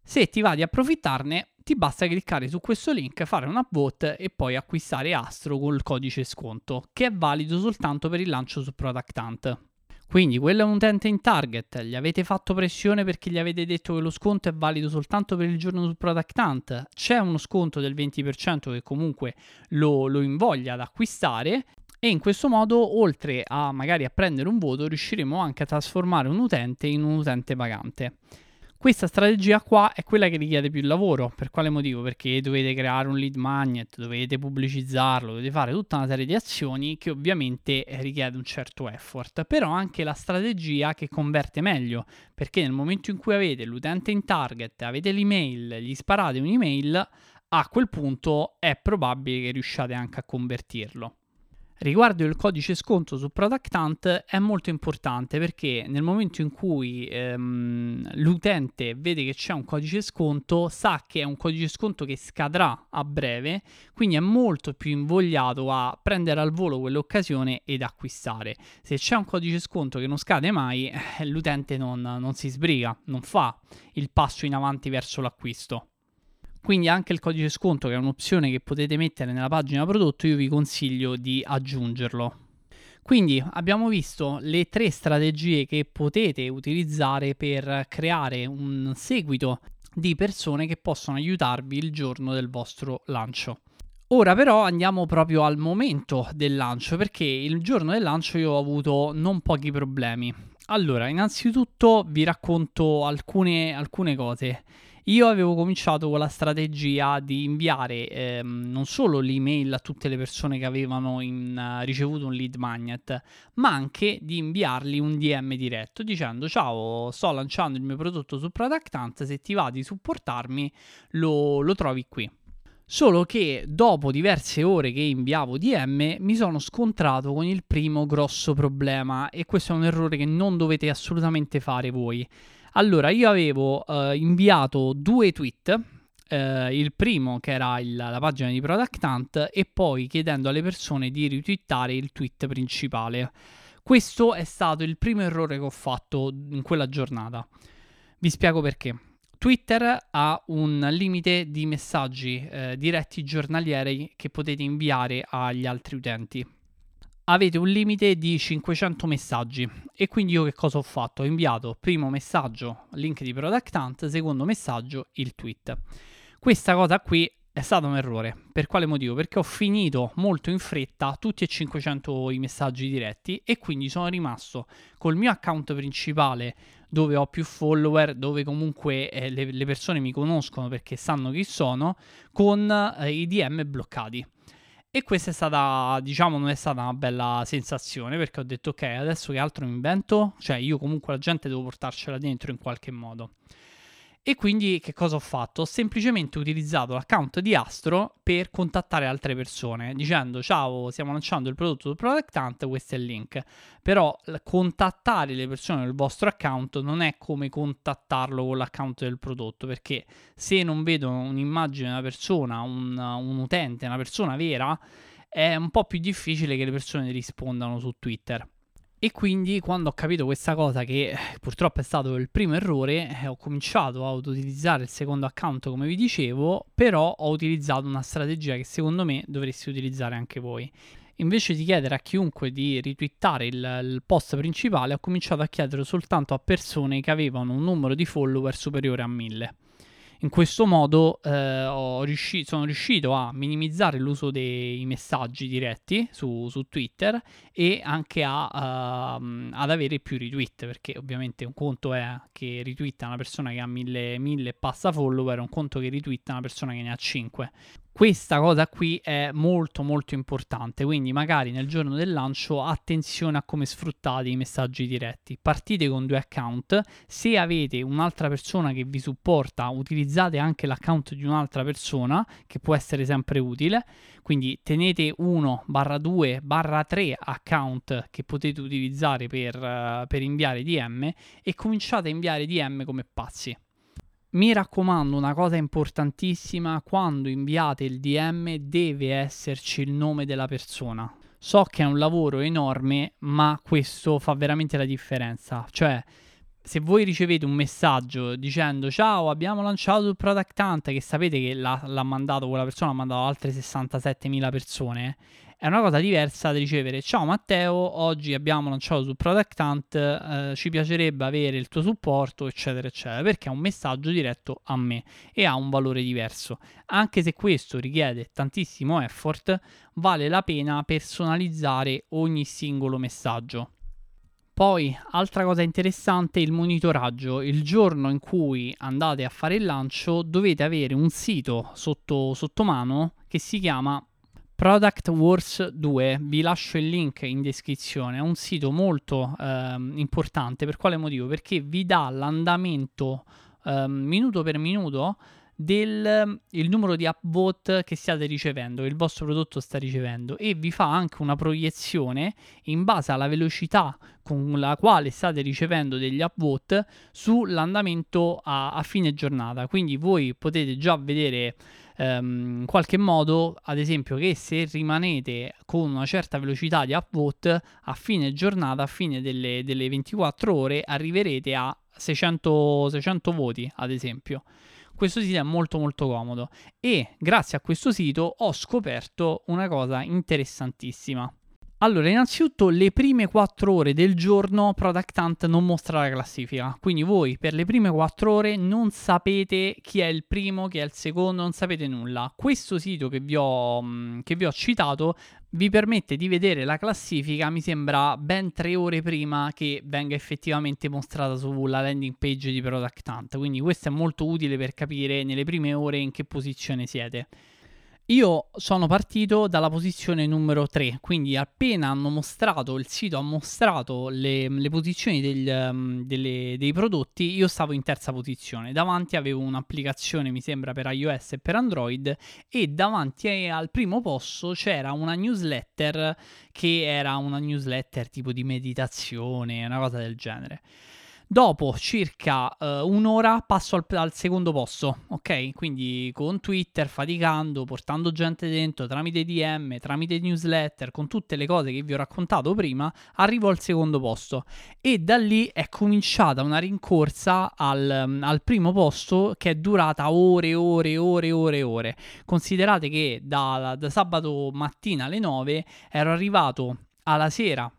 Se ti va di approfittarne, ti basta cliccare su questo link, fare una bot e poi acquistare Astro col codice sconto, che è valido soltanto per il lancio su Product Hunt. Quindi quello è un utente in target, gli avete fatto pressione perché gli avete detto che lo sconto è valido soltanto per il giorno su Product Hunt, c'è uno sconto del 20% che comunque lo, lo invoglia ad acquistare e in questo modo oltre a magari a prendere un voto riusciremo anche a trasformare un utente in un utente pagante. Questa strategia qua è quella che richiede più lavoro. Per quale motivo? Perché dovete creare un lead magnet, dovete pubblicizzarlo, dovete fare tutta una serie di azioni che ovviamente richiede un certo effort. Però anche la strategia che converte meglio, perché nel momento in cui avete l'utente in target, avete l'email, gli sparate un'email, a quel punto è probabile che riusciate anche a convertirlo. Riguardo il codice sconto su Product Hunt è molto importante perché nel momento in cui ehm, l'utente vede che c'è un codice sconto sa che è un codice sconto che scadrà a breve, quindi è molto più invogliato a prendere al volo quell'occasione ed acquistare. Se c'è un codice sconto che non scade mai, eh, l'utente non, non si sbriga, non fa il passo in avanti verso l'acquisto. Quindi anche il codice sconto, che è un'opzione che potete mettere nella pagina prodotto, io vi consiglio di aggiungerlo. Quindi abbiamo visto le tre strategie che potete utilizzare per creare un seguito di persone che possono aiutarvi il giorno del vostro lancio. Ora però andiamo proprio al momento del lancio perché il giorno del lancio io ho avuto non pochi problemi. Allora, innanzitutto vi racconto alcune, alcune cose. Io avevo cominciato con la strategia di inviare ehm, non solo l'email a tutte le persone che avevano in, uh, ricevuto un lead magnet, ma anche di inviargli un DM diretto dicendo ciao, sto lanciando il mio prodotto su Product Hunt, se ti va di supportarmi lo, lo trovi qui. Solo che dopo diverse ore che inviavo DM mi sono scontrato con il primo grosso problema e questo è un errore che non dovete assolutamente fare voi. Allora, io avevo uh, inviato due tweet. Uh, il primo che era il, la pagina di Product Hunt e poi chiedendo alle persone di ritwittare il tweet principale. Questo è stato il primo errore che ho fatto in quella giornata. Vi spiego perché. Twitter ha un limite di messaggi eh, diretti giornalieri che potete inviare agli altri utenti. Avete un limite di 500 messaggi e quindi io che cosa ho fatto? Ho inviato primo messaggio link di Product Hunt, secondo messaggio il tweet. Questa cosa qui è stato un errore. Per quale motivo? Perché ho finito molto in fretta tutti e 500 i messaggi diretti e quindi sono rimasto col mio account principale dove ho più follower, dove comunque eh, le, le, persone mi conoscono perché sanno chi sono, con eh, i DM bloccati. E questa è stata, diciamo, non è stata una bella sensazione perché ho detto ok, adesso che altro mi invento? Cioè io comunque la gente devo portarcela dentro in qualche modo. E quindi che cosa ho fatto? Ho semplicemente utilizzato l'account di Astro per contattare altre persone dicendo ciao, stiamo lanciando il prodotto del Product Hunt, questo è il link. Però contattare le persone nel vostro account non è come contattarlo con l'account del prodotto, perché se non vedo un'immagine di una persona, un, un utente, una persona vera, è un po' più difficile che le persone rispondano su Twitter. E quindi quando ho capito questa cosa, che eh, purtroppo è stato il primo errore, eh, ho cominciato a utilizzare il secondo account come vi dicevo, però ho utilizzato una strategia che secondo me dovreste utilizzare anche voi. Invece di chiedere a chiunque di ritwittare il, il post principale, ho cominciato a chiedere soltanto a persone che avevano un numero di follower superiore a 1000. In questo modo eh, riusci- sono riuscito a minimizzare l'uso dei messaggi diretti su, su Twitter e anche a, uh, ad avere più retweet, perché ovviamente un conto è che ritwitta una persona che ha mille, e passa follower, un conto che ritwitta una persona che ne ha 5. Questa cosa qui è molto molto importante, quindi magari nel giorno del lancio attenzione a come sfruttate i messaggi diretti. Partite con due account, se avete un'altra persona che vi supporta, utilizzate anche l'account di un'altra persona che può essere sempre utile, quindi tenete 1 barra 2 barra 3 account che potete utilizzare per, uh, per inviare DM e cominciate a inviare DM come pazzi. Mi raccomando, una cosa importantissima, quando inviate il DM deve esserci il nome della persona. So che è un lavoro enorme, ma questo fa veramente la differenza. Cioè, se voi ricevete un messaggio dicendo ciao abbiamo lanciato il Product Hunt che sapete che l'ha, l'ha mandato quella persona, ha mandato altre 67.000 persone è una cosa diversa da ricevere ciao Matteo, oggi abbiamo lanciato su Product Hunt, eh, ci piacerebbe avere il tuo supporto, eccetera, eccetera, perché è un messaggio diretto a me e ha un valore diverso. Anche se questo richiede tantissimo effort, vale la pena personalizzare ogni singolo messaggio. Poi, altra cosa interessante, il monitoraggio. Il giorno in cui andate a fare il lancio dovete avere un sito sotto, sotto mano che si chiama Product Wars 2, vi lascio il link in descrizione, è un sito molto ehm, importante, per quale motivo? Perché vi dà l'andamento ehm, minuto per minuto del numero di upvote che stiate ricevendo, che il vostro prodotto sta ricevendo e vi fa anche una proiezione in base alla velocità con la quale state ricevendo degli upvote sull'andamento a, a fine giornata. Quindi voi potete già vedere ehm, in qualche modo, ad esempio, che se rimanete con una certa velocità di upvote, a fine giornata, a fine delle, delle 24 ore, arriverete a 600, 600 voti, ad esempio questo sito è molto molto comodo e grazie a questo sito ho scoperto una cosa interessantissima. Allora, innanzitutto le prime 4 ore del giorno Product Hunt non mostra la classifica, quindi voi per le prime 4 ore non sapete chi è il primo, chi è il secondo, non sapete nulla. Questo sito che vi ho, mm, che vi ho citato vi permette di vedere la classifica, mi sembra ben 3 ore prima che venga effettivamente mostrata sulla landing page di Product Hunt, quindi questo è molto utile per capire nelle prime ore in che posizione siete. Io sono partito dalla posizione numero 3, quindi appena hanno mostrato, il sito ha mostrato le, le posizioni degli, um, delle, dei prodotti, io stavo in terza posizione. Davanti avevo un'applicazione, mi sembra, per iOS e per Android e davanti al primo posto c'era una newsletter che era una newsletter tipo di meditazione, una cosa del genere. Dopo circa uh, un'ora passo al, al, secondo posto, ok? Quindi con Twitter, faticando, portando gente dentro, tramite DM, tramite newsletter, con tutte le cose che vi ho raccontato prima, arrivo al secondo posto. E da lì è cominciata una rincorsa al, al primo posto che è durata ore, ore, ore, ore, ore. Considerate che da, da sabato mattina alle 9 ero arrivato alla sera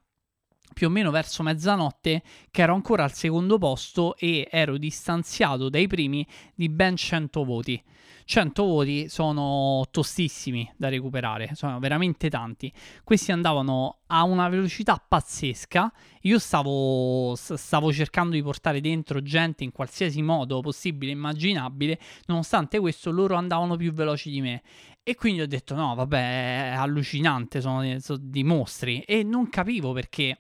più o meno verso mezzanotte che ero ancora al secondo posto e ero distanziato dai primi di ben 100 voti. 100 voti sono tostissimi da recuperare, sono veramente tanti. Questi andavano a una velocità pazzesca. Io stavo, stavo cercando di portare dentro gente in qualsiasi modo possibile e immaginabile, nonostante questo loro andavano più veloci di me. E quindi ho detto: no, vabbè, è allucinante, sono, sono dei mostri. E non capivo perché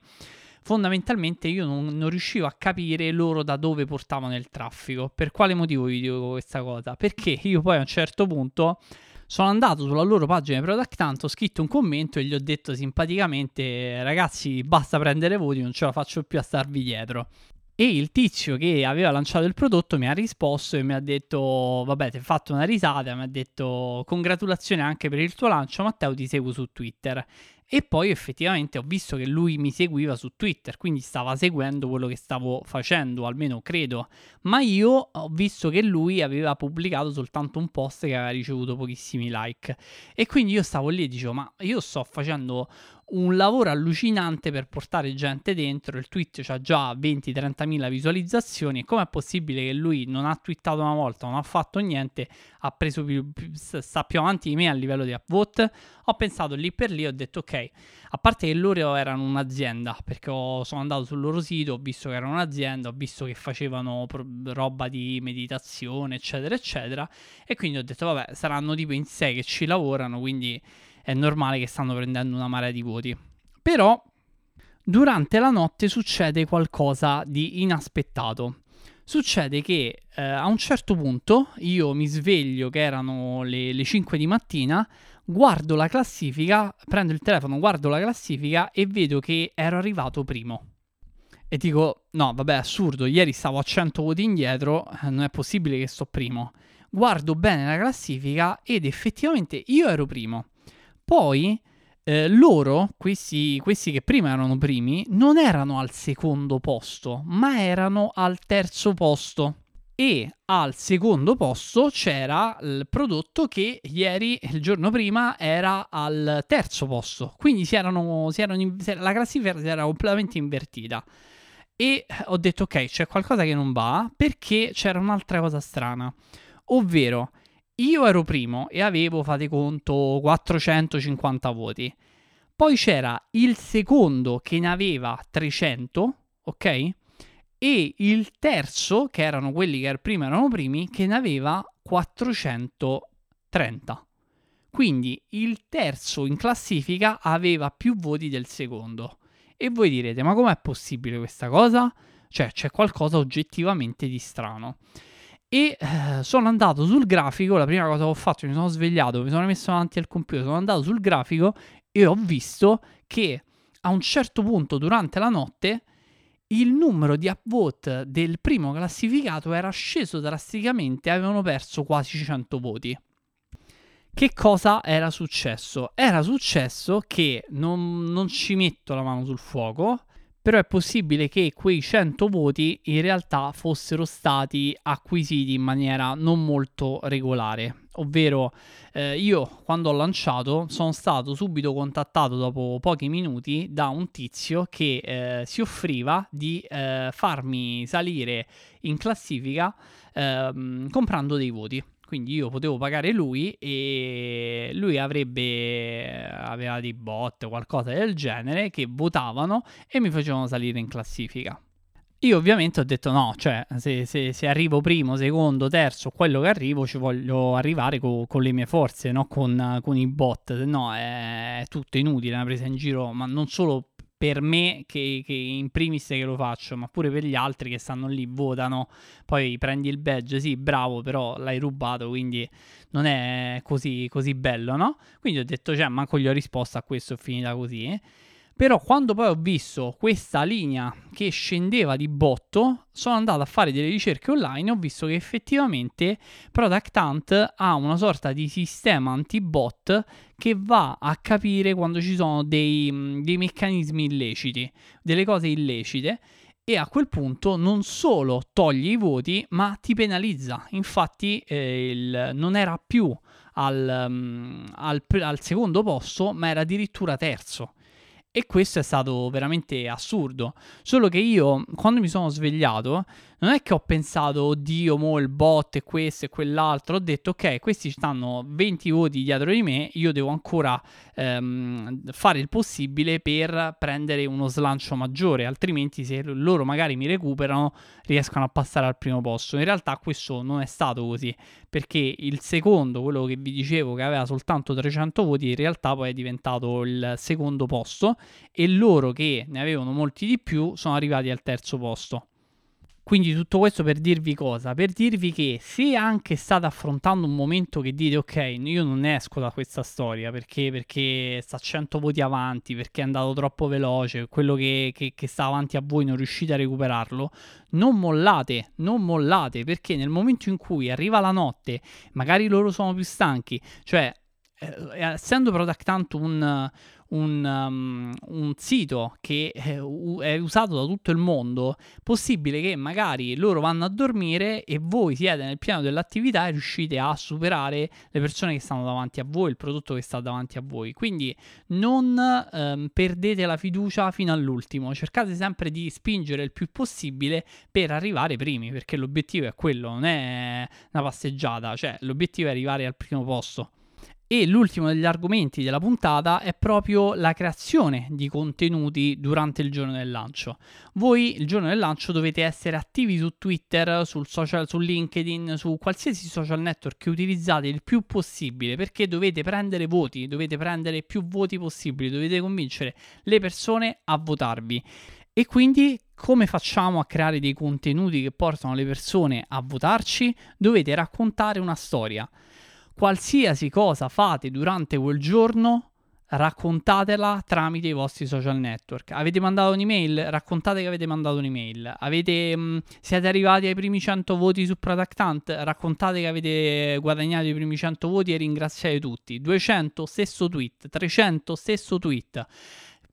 fondamentalmente io non, non, riuscivo a capire loro da dove portavano il traffico. Per quale motivo vi dico questa cosa? Perché io poi a un certo punto sono andato sulla loro pagina di Product Hunt, ho scritto un commento e gli ho detto simpaticamente ragazzi basta prendere voti, non ce la faccio più a starvi dietro. E il tizio che aveva lanciato il prodotto mi ha risposto e mi ha detto: Vabbè, ti hai fatto una risata. Mi ha detto: Congratulazioni anche per il tuo lancio, Matteo. Ti seguo su Twitter. E poi effettivamente ho visto che lui mi seguiva su Twitter, quindi stava seguendo quello che stavo facendo, almeno credo. Ma io ho visto che lui aveva pubblicato soltanto un post che aveva ricevuto pochissimi like. E quindi io stavo lì e dicevo, ma io sto facendo un lavoro allucinante per portare gente dentro. Il tweet ha già 20-30 mila visualizzazioni. Com'è possibile che lui non ha twittato una volta, non ha fatto niente, ha preso più, più, sta più avanti di me a livello di upvote? Ho pensato lì per lì, ho detto ok, a parte che loro erano un'azienda, perché ho, sono andato sul loro sito, ho visto che erano un'azienda, ho visto che facevano pro- roba di meditazione, eccetera, eccetera. E quindi ho detto vabbè, saranno tipo in sé che ci lavorano, quindi è normale che stanno prendendo una marea di voti. Però durante la notte succede qualcosa di inaspettato. Succede che eh, a un certo punto io mi sveglio che erano le, le 5 di mattina, guardo la classifica, prendo il telefono, guardo la classifica e vedo che ero arrivato primo. E dico, no, vabbè, assurdo, ieri stavo a 100 voti indietro, eh, non è possibile che sto primo. Guardo bene la classifica ed effettivamente io ero primo. Poi eh, loro, questi, questi che prima erano primi, non erano al secondo posto, ma erano al terzo posto e al secondo posto c'era il prodotto che ieri, il giorno prima, era al terzo posto. Quindi si erano, si erano, la classifica si era completamente invertita. E ho detto ok, c'è qualcosa che non va perché c'era un'altra cosa strana. Ovvero, io ero primo e avevo, fate conto, 450 voti. Poi c'era il secondo che ne aveva 300, ok? E il terzo, che erano quelli che prima erano primi, che ne aveva 430. Quindi il terzo in classifica aveva più voti del secondo. E voi direte, ma com'è possibile questa cosa? Cioè, c'è qualcosa oggettivamente di strano. E eh, sono andato sul grafico, la prima cosa che ho fatto, mi sono svegliato, mi sono messo davanti al computer, sono andato sul grafico e ho visto che a un certo punto durante la notte il numero di upvote del primo classificato era sceso drasticamente, avevano perso quasi 100 voti. Che cosa era successo? Era successo che non, non ci metto la mano sul fuoco, però è possibile che quei 100 voti in realtà fossero stati acquisiti in maniera non molto regolare. Ovvero, eh, io quando ho lanciato sono stato subito contattato dopo pochi minuti da un tizio che eh, si offriva di eh, farmi salire in classifica ehm, comprando dei voti. Quindi io potevo pagare lui e lui avrebbe aveva dei bot qualcosa del genere che votavano e mi facevano salire in classifica. Io ovviamente ho detto no, cioè se, se, se arrivo primo, secondo, terzo, quello che arrivo ci voglio arrivare co- con le mie forze, no con, con i bot, no è, è tutto inutile, una presa in giro, ma non solo per me che, che, in primis che lo faccio, ma pure per gli altri che stanno lì, votano, poi prendi il badge, sì, bravo, però l'hai rubato, quindi non è così, così bello, no? Quindi ho detto, cioè, manco gli ho risposto a questo, è finita così. Eh? Però quando poi ho visto questa linea che scendeva di botto, sono andato a fare delle ricerche online e ho visto che effettivamente Product Hunt ha una sorta di sistema anti-bot che va a capire quando ci sono dei, dei meccanismi illeciti, delle cose illecite e a quel punto non solo toglie i voti, ma ti penalizza. Infatti, eh, il, non era più al, um, al, al, secondo posto, ma era addirittura terzo E questo è stato veramente assurdo. Solo che io, quando mi sono svegliato, non è che ho pensato, oddio, mo il bot e questo e quell'altro. Ho detto, ok, questi stanno 20 voti dietro di me, io devo ancora ehm, fare il possibile per prendere uno slancio maggiore, altrimenti se loro magari mi recuperano, riescono a passare al primo posto. In realtà questo non è stato così, perché il secondo, quello che vi dicevo che aveva soltanto 300 voti, in realtà poi è diventato il secondo posto e loro che ne avevano molti di più sono arrivati al terzo posto. Quindi tutto questo per dirvi cosa? Per dirvi che se anche state affrontando un momento che dite ok, io non esco da questa storia perché, perché sta 100 voti avanti, perché è andato troppo veloce, quello che, che, che sta avanti a voi non riuscite a recuperarlo, non mollate, non mollate perché nel momento in cui arriva la notte, magari loro sono più stanchi, cioè eh, essendo Product Hunt un un, um, un sito che è, è usato da tutto il mondo, possibile che magari loro vanno a dormire e voi siete nel piano dell'attività e riuscite a superare le persone che stanno davanti a voi, il prodotto che sta davanti a voi. Quindi non um, perdete la fiducia fino all'ultimo, cercate sempre di spingere il più possibile per arrivare primi, perché l'obiettivo è quello, non è una passeggiata, cioè l'obiettivo è arrivare al primo posto. E l'ultimo degli argomenti della puntata è proprio la creazione di contenuti durante il giorno del lancio. Voi il giorno del lancio dovete essere attivi su Twitter, social, su LinkedIn, su qualsiasi social network che utilizzate il più possibile perché dovete prendere voti, dovete prendere più voti possibili, dovete convincere le persone a votarvi. E quindi come facciamo a creare dei contenuti che portano le persone a votarci? Dovete raccontare una storia qualsiasi cosa fate durante quel giorno, raccontatela tramite i vostri social network. Avete mandato un'email? Raccontate che avete mandato un'email. Avete, mh, mm, siete arrivati ai primi 100 voti su Product Hunt? Raccontate che avete guadagnato i primi 100 voti e ringraziate tutti. 200, stesso tweet. 300, stesso tweet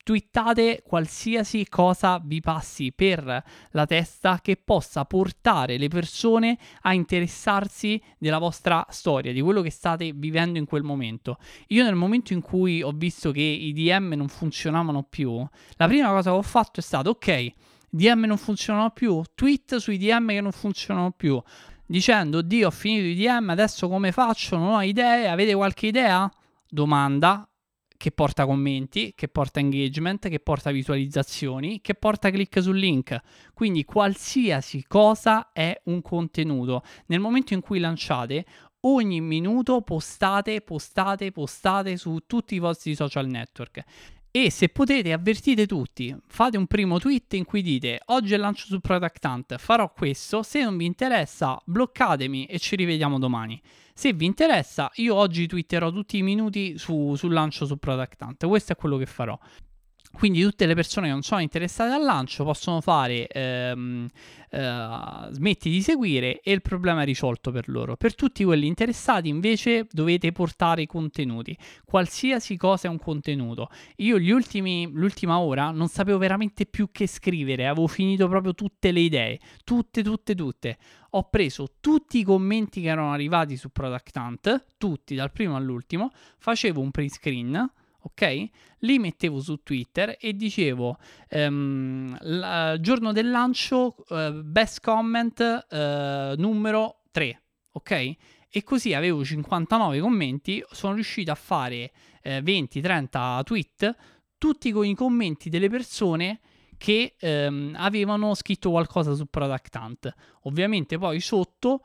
twittate qualsiasi cosa vi passi per la testa che possa portare le persone a interessarsi della vostra storia, di quello che state vivendo in quel momento. Io nel momento in cui ho visto che i DM non funzionavano più, la prima cosa che ho fatto è stato ok, DM non funzionano più, tweet sui DM che non funzionano più dicendo Dio ho finito i DM, adesso come faccio? Non ho idee, avete qualche idea? Domanda, che porta commenti, che porta engagement, che porta visualizzazioni, che porta click sul link. Quindi qualsiasi cosa è un contenuto. Nel momento in cui lanciate, ogni minuto postate, postate, postate su tutti i vostri social network. E se potete, avvertite tutti, fate un primo tweet in cui dite oggi è lancio su Product Hunt, farò questo, se non vi interessa bloccatemi e ci rivediamo domani. Se vi interessa, io oggi twitterò tutti i minuti su, sul lancio su Product Hunt, questo è quello che farò. Quindi tutte le persone che non sono interessate al lancio possono fare ehm, eh, smetti di seguire e il problema è risolto per loro. Per tutti quelli interessati invece dovete portare i contenuti. Qualsiasi cosa è un contenuto. Io ultimi, l'ultima ora non sapevo veramente più che scrivere, avevo finito proprio tutte le idee, tutte, tutte, tutte. Ho preso tutti i commenti che erano arrivati su Product Hunt, tutti dal primo all'ultimo, facevo un print screen ok? Li mettevo su Twitter e dicevo um, il giorno del lancio uh, best comment uh, numero 3, ok? E così avevo 59 commenti, sono riuscito a fare eh, 20-30 tweet, tutti con i commenti delle persone che ehm, avevano scritto qualcosa su Product Hunt. Ovviamente poi sotto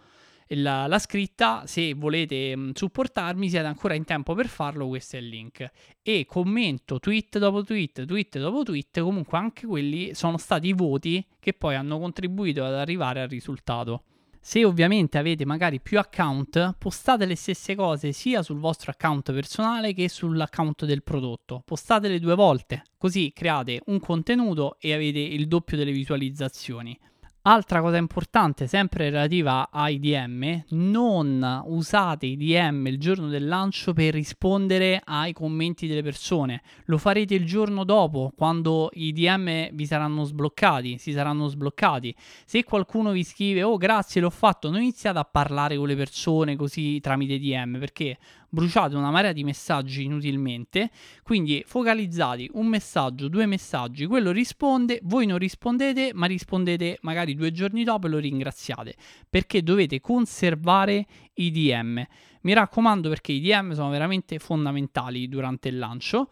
la, la scritta, se volete mh, supportarmi siete ancora in tempo per farlo, questo è il link. E commento tweet dopo tweet, tweet dopo tweet, comunque anche quelli sono stati i voti che poi hanno contribuito ad arrivare al risultato. Se ovviamente avete magari più account, postate le stesse cose sia sul vostro account personale che sull'account del prodotto. Postatele due volte, così create un contenuto e avete il doppio delle visualizzazioni. Altra cosa importante, sempre relativa ai DM, non usate i DM il giorno del lancio per rispondere ai commenti delle persone. Lo farete il giorno dopo, quando i DM vi saranno sbloccati, si saranno sbloccati. Se qualcuno vi scrive, oh grazie, l'ho fatto, non iniziate a parlare con le persone così tramite DM, perché bruciate una marea di messaggi inutilmente, quindi focalizzati un messaggio, due messaggi, quello risponde, voi non rispondete, ma rispondete magari due giorni dopo e lo ringraziate, perché dovete conservare i DM. Mi raccomando perché i DM sono veramente fondamentali durante il lancio.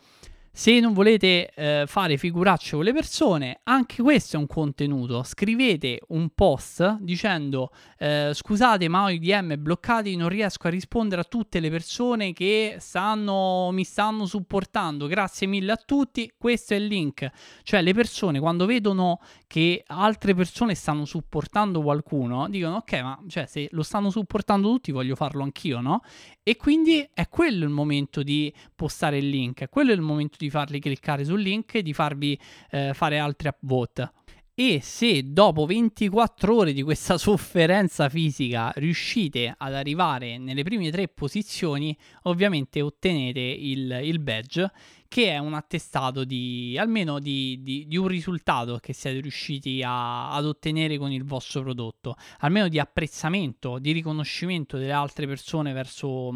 Se non volete eh, fare figuracce con le persone, anche questo è un contenuto. Scrivete un post dicendo eh, scusate ma ho i DM bloccati, non riesco a rispondere a tutte le persone che stanno, mi stanno supportando. Grazie mille a tutti. Questo è il link. Cioè le persone quando vedono che altre persone stanno supportando qualcuno, dicono ok ma cioè, se lo stanno supportando tutti voglio farlo anch'io, no? E quindi è quello il momento di postare il link, è quello il momento di farli cliccare sul link e di farvi eh, fare altri upvote. E se dopo 24 ore di questa sofferenza fisica riuscite ad arrivare nelle prime tre posizioni, ovviamente ottenete il, il badge che è un attestato di almeno di, di, di un risultato che siete riusciti a, ad ottenere con il vostro prodotto, almeno di apprezzamento, di riconoscimento delle altre persone verso,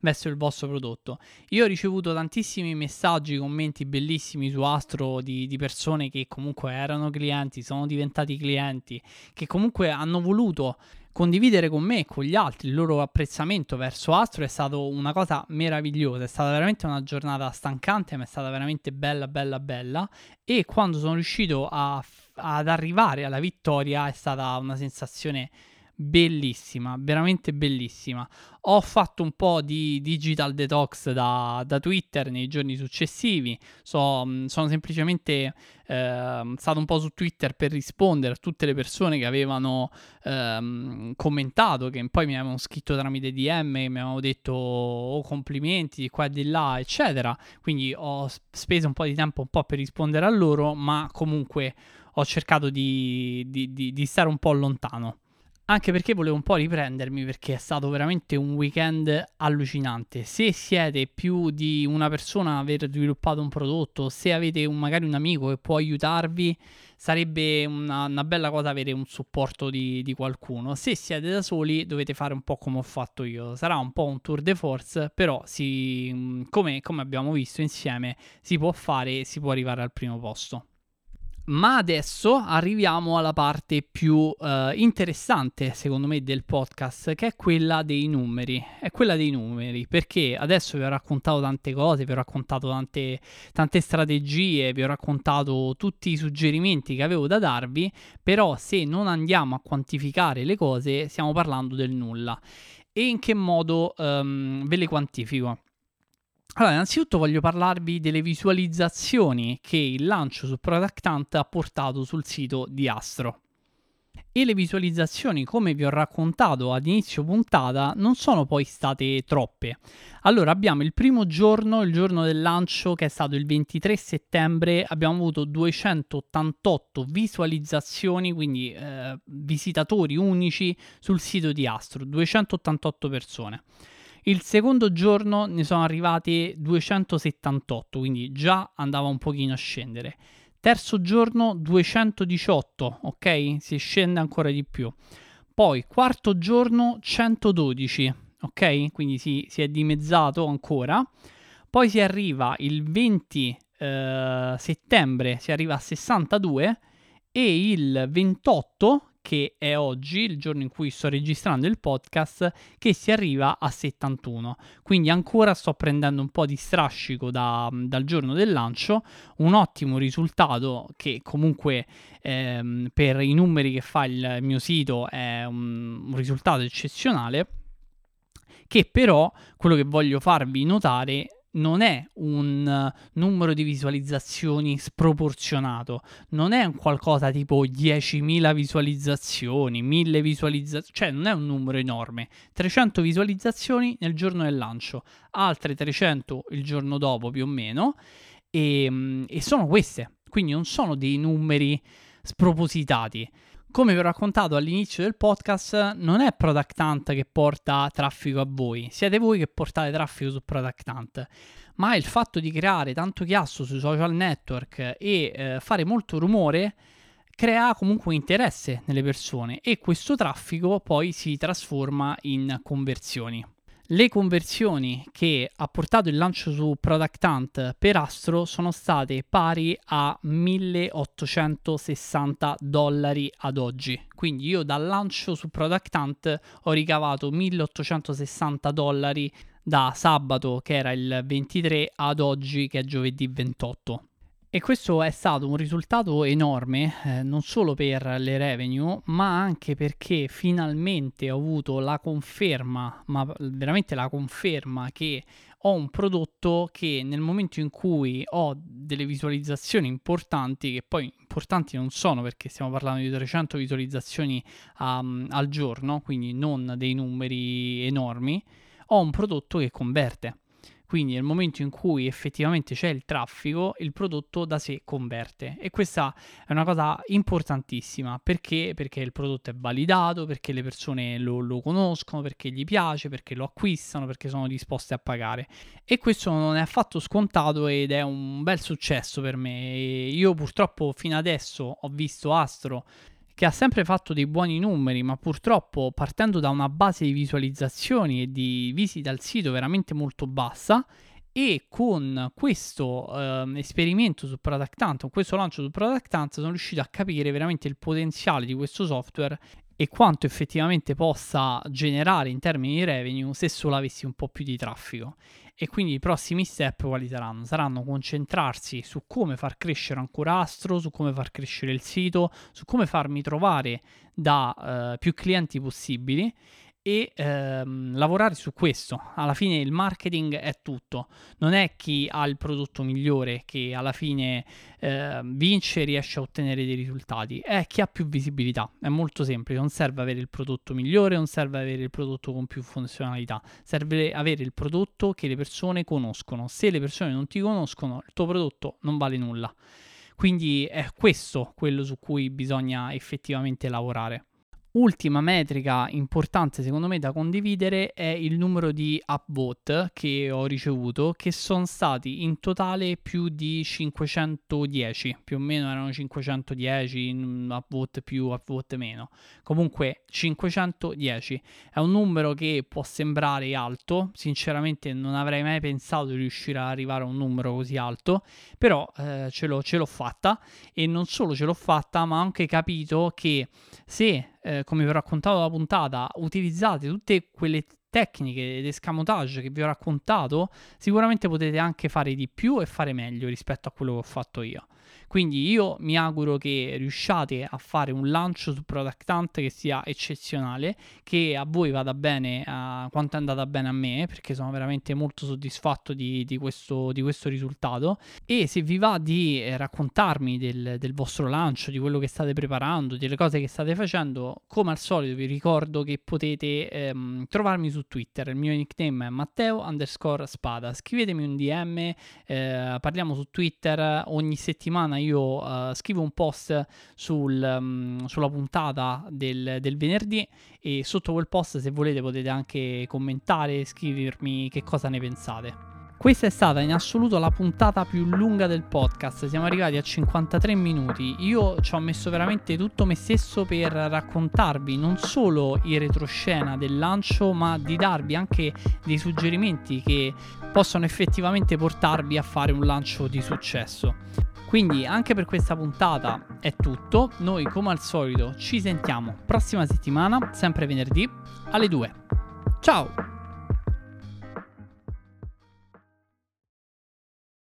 verso il vostro prodotto. Io ho ricevuto tantissimi messaggi, commenti bellissimi su Astro di, di persone che comunque erano clienti, sono diventati clienti, che comunque hanno voluto condividere con me e con gli altri il loro apprezzamento verso Astro è stata una cosa meravigliosa, è stata veramente una giornata stancante, ma è stata veramente bella, bella, bella. E quando sono riuscito a, ad arrivare alla vittoria è stata una sensazione bellissima, veramente bellissima. Ho fatto un po' di digital detox da, da Twitter nei giorni successivi, so, mm, sono semplicemente eh, stato un po' su Twitter per rispondere a tutte le persone che avevano eh, commentato, che poi mi avevano scritto tramite DM, mi avevano detto oh, complimenti di qua e di là, eccetera. Quindi ho speso un po' di tempo un po' per rispondere a loro, ma comunque ho cercato di, di, di, di stare un po' lontano. Anche perché volevo un po' riprendermi perché è stato veramente un weekend allucinante. Se siete più di una persona a aver sviluppato un prodotto, se avete un, magari un amico che può aiutarvi, sarebbe una, una bella cosa avere un supporto di, di, qualcuno. Se siete da soli dovete fare un po' come ho fatto io. Sarà un po' un tour de force, però si, come, come abbiamo visto insieme si può fare e si può arrivare al primo posto. Ma adesso arriviamo alla parte più uh, interessante, secondo me, del podcast, che è quella dei numeri. È quella dei numeri, perché adesso vi ho raccontato tante cose, vi ho raccontato tante, tante strategie, vi ho raccontato tutti i suggerimenti che avevo da darvi, però se non andiamo a quantificare le cose, stiamo parlando del nulla. E in che modo um, ve le quantifico? Allora, innanzitutto voglio parlarvi delle visualizzazioni che il lancio su Product Hunt ha portato sul sito di Astro. E le visualizzazioni, come vi ho raccontato ad inizio puntata, non sono poi state troppe. Allora, abbiamo il primo giorno, il giorno del lancio, che è stato il 23 settembre, abbiamo avuto 288 visualizzazioni, quindi eh, visitatori unici sul sito di Astro, 288 persone. Il secondo giorno ne sono arrivati 278, quindi già andava un pochino a scendere. Terzo giorno 218, ok? Si scende ancora di più. Poi quarto giorno 112, ok? Quindi si, si è dimezzato ancora. Poi si arriva il 20 eh, settembre, si arriva a 62 e il 28 che è oggi, il giorno in cui sto registrando il podcast, che si arriva a 71. Quindi ancora sto prendendo un po' di strascico da, dal giorno del lancio, un ottimo risultato che comunque ehm, per i numeri che fa il mio sito è un, un risultato eccezionale che però quello che voglio farvi notare non è un eh, numero di visualizzazioni sproporzionato, non è un qualcosa tipo 10.000 visualizzazioni, 1000 visualizzazioni, cioè non è un numero enorme. 300 visualizzazioni nel giorno del lancio, altre 300 il giorno dopo più o meno, e, mm, e sono queste, quindi non sono dei numeri spropositati. Come vi ho raccontato all'inizio del podcast, non è Product Hunt che porta traffico a voi, siete voi che portate traffico su Product Hunt, ma il fatto di creare tanto chiasso sui social network e eh, fare molto rumore crea comunque interesse nelle persone e questo traffico poi si trasforma in conversioni. Le conversioni che ha portato il lancio su Product Hunt per Astro sono state pari a 1860 dollari ad oggi. Quindi io dal lancio su Product Hunt ho ricavato 1860 dollari da sabato che era il 23 ad oggi che è giovedì 28. E questo è stato un risultato enorme, eh, non solo per le revenue, ma anche perché finalmente ho avuto la conferma, ma veramente la conferma che ho un prodotto che nel momento in cui ho delle visualizzazioni importanti, che poi importanti non sono perché stiamo parlando di 300 visualizzazioni um, al giorno, quindi non dei numeri enormi, ho un prodotto che converte. Quindi nel momento in cui effettivamente c'è il traffico, il prodotto da sé converte. E questa è una cosa importantissima perché? Perché il prodotto è validato, perché le persone lo, lo conoscono, perché gli piace, perché lo acquistano, perché sono disposte a pagare. E questo non è affatto scontato ed è un bel successo per me. io purtroppo fino adesso ho visto Astro che ha sempre fatto dei buoni numeri, ma purtroppo partendo da una base di visualizzazioni e di visite al sito veramente molto bassa, e con questo eh, esperimento su Product Hunt, con questo lancio su Product Hunt, sono riuscito a capire veramente il potenziale di questo software e quanto effettivamente possa generare in termini di revenue se solo avessi un po' più di traffico. E quindi i prossimi step quali saranno? Saranno concentrarsi su come far crescere ancora Astro, su come far crescere il sito, su come farmi trovare da uh, più clienti possibili e ehm, lavorare su questo. Alla fine il marketing è tutto, non è chi ha il prodotto migliore che alla fine eh, vince e riesce a ottenere dei risultati, è chi ha più visibilità. È molto semplice, non serve avere il prodotto migliore, non serve avere il prodotto con più funzionalità, serve avere il prodotto che le persone conoscono. Se le persone non ti conoscono, il tuo prodotto non vale nulla. Quindi è questo quello su cui bisogna effettivamente lavorare. Ultima metrica importante secondo me da condividere è il numero di upvote che ho ricevuto, che sono stati in totale più di 510, più o meno erano 510, upvote più, upvote meno. Comunque 510 è un numero che può sembrare alto, sinceramente non avrei mai pensato di riuscire ad arrivare a un numero così alto, però eh, ce, l'ho, ce l'ho fatta e non solo ce l'ho fatta, ma ho anche capito che se eh, come vi ho raccontato la puntata, utilizzate tutte quelle tecniche ed escamotage che vi ho raccontato, sicuramente potete anche fare di più e fare meglio rispetto a quello che ho fatto io. Quindi io mi auguro che riusciate a fare un lancio su Product Hunt che sia eccezionale, che a voi vada bene uh, quanto è andata bene a me, perché sono veramente molto soddisfatto di, di, questo, di questo, risultato. E se vi va di eh, raccontarmi del, del vostro lancio, di quello che state preparando, delle cose che state facendo, come al solito vi ricordo che potete ehm, trovarmi su Twitter. Il mio nickname è Matteo underscore spada. Scrivetemi un DM, eh, parliamo su Twitter ogni settimana settimana io uh, scrivo un post sul, um, sulla puntata del, del, venerdì e sotto quel post se volete potete anche commentare e scrivermi che cosa ne pensate. Questa è stata in assoluto la puntata più lunga del podcast, siamo arrivati a 53 minuti. Io ci ho messo veramente tutto me stesso per raccontarvi non solo il retroscena del lancio, ma di darvi anche dei suggerimenti che possono effettivamente portarvi a fare un lancio di successo. Quindi anche per questa puntata è tutto, noi come al solito ci sentiamo prossima settimana, sempre venerdì alle 2. Ciao!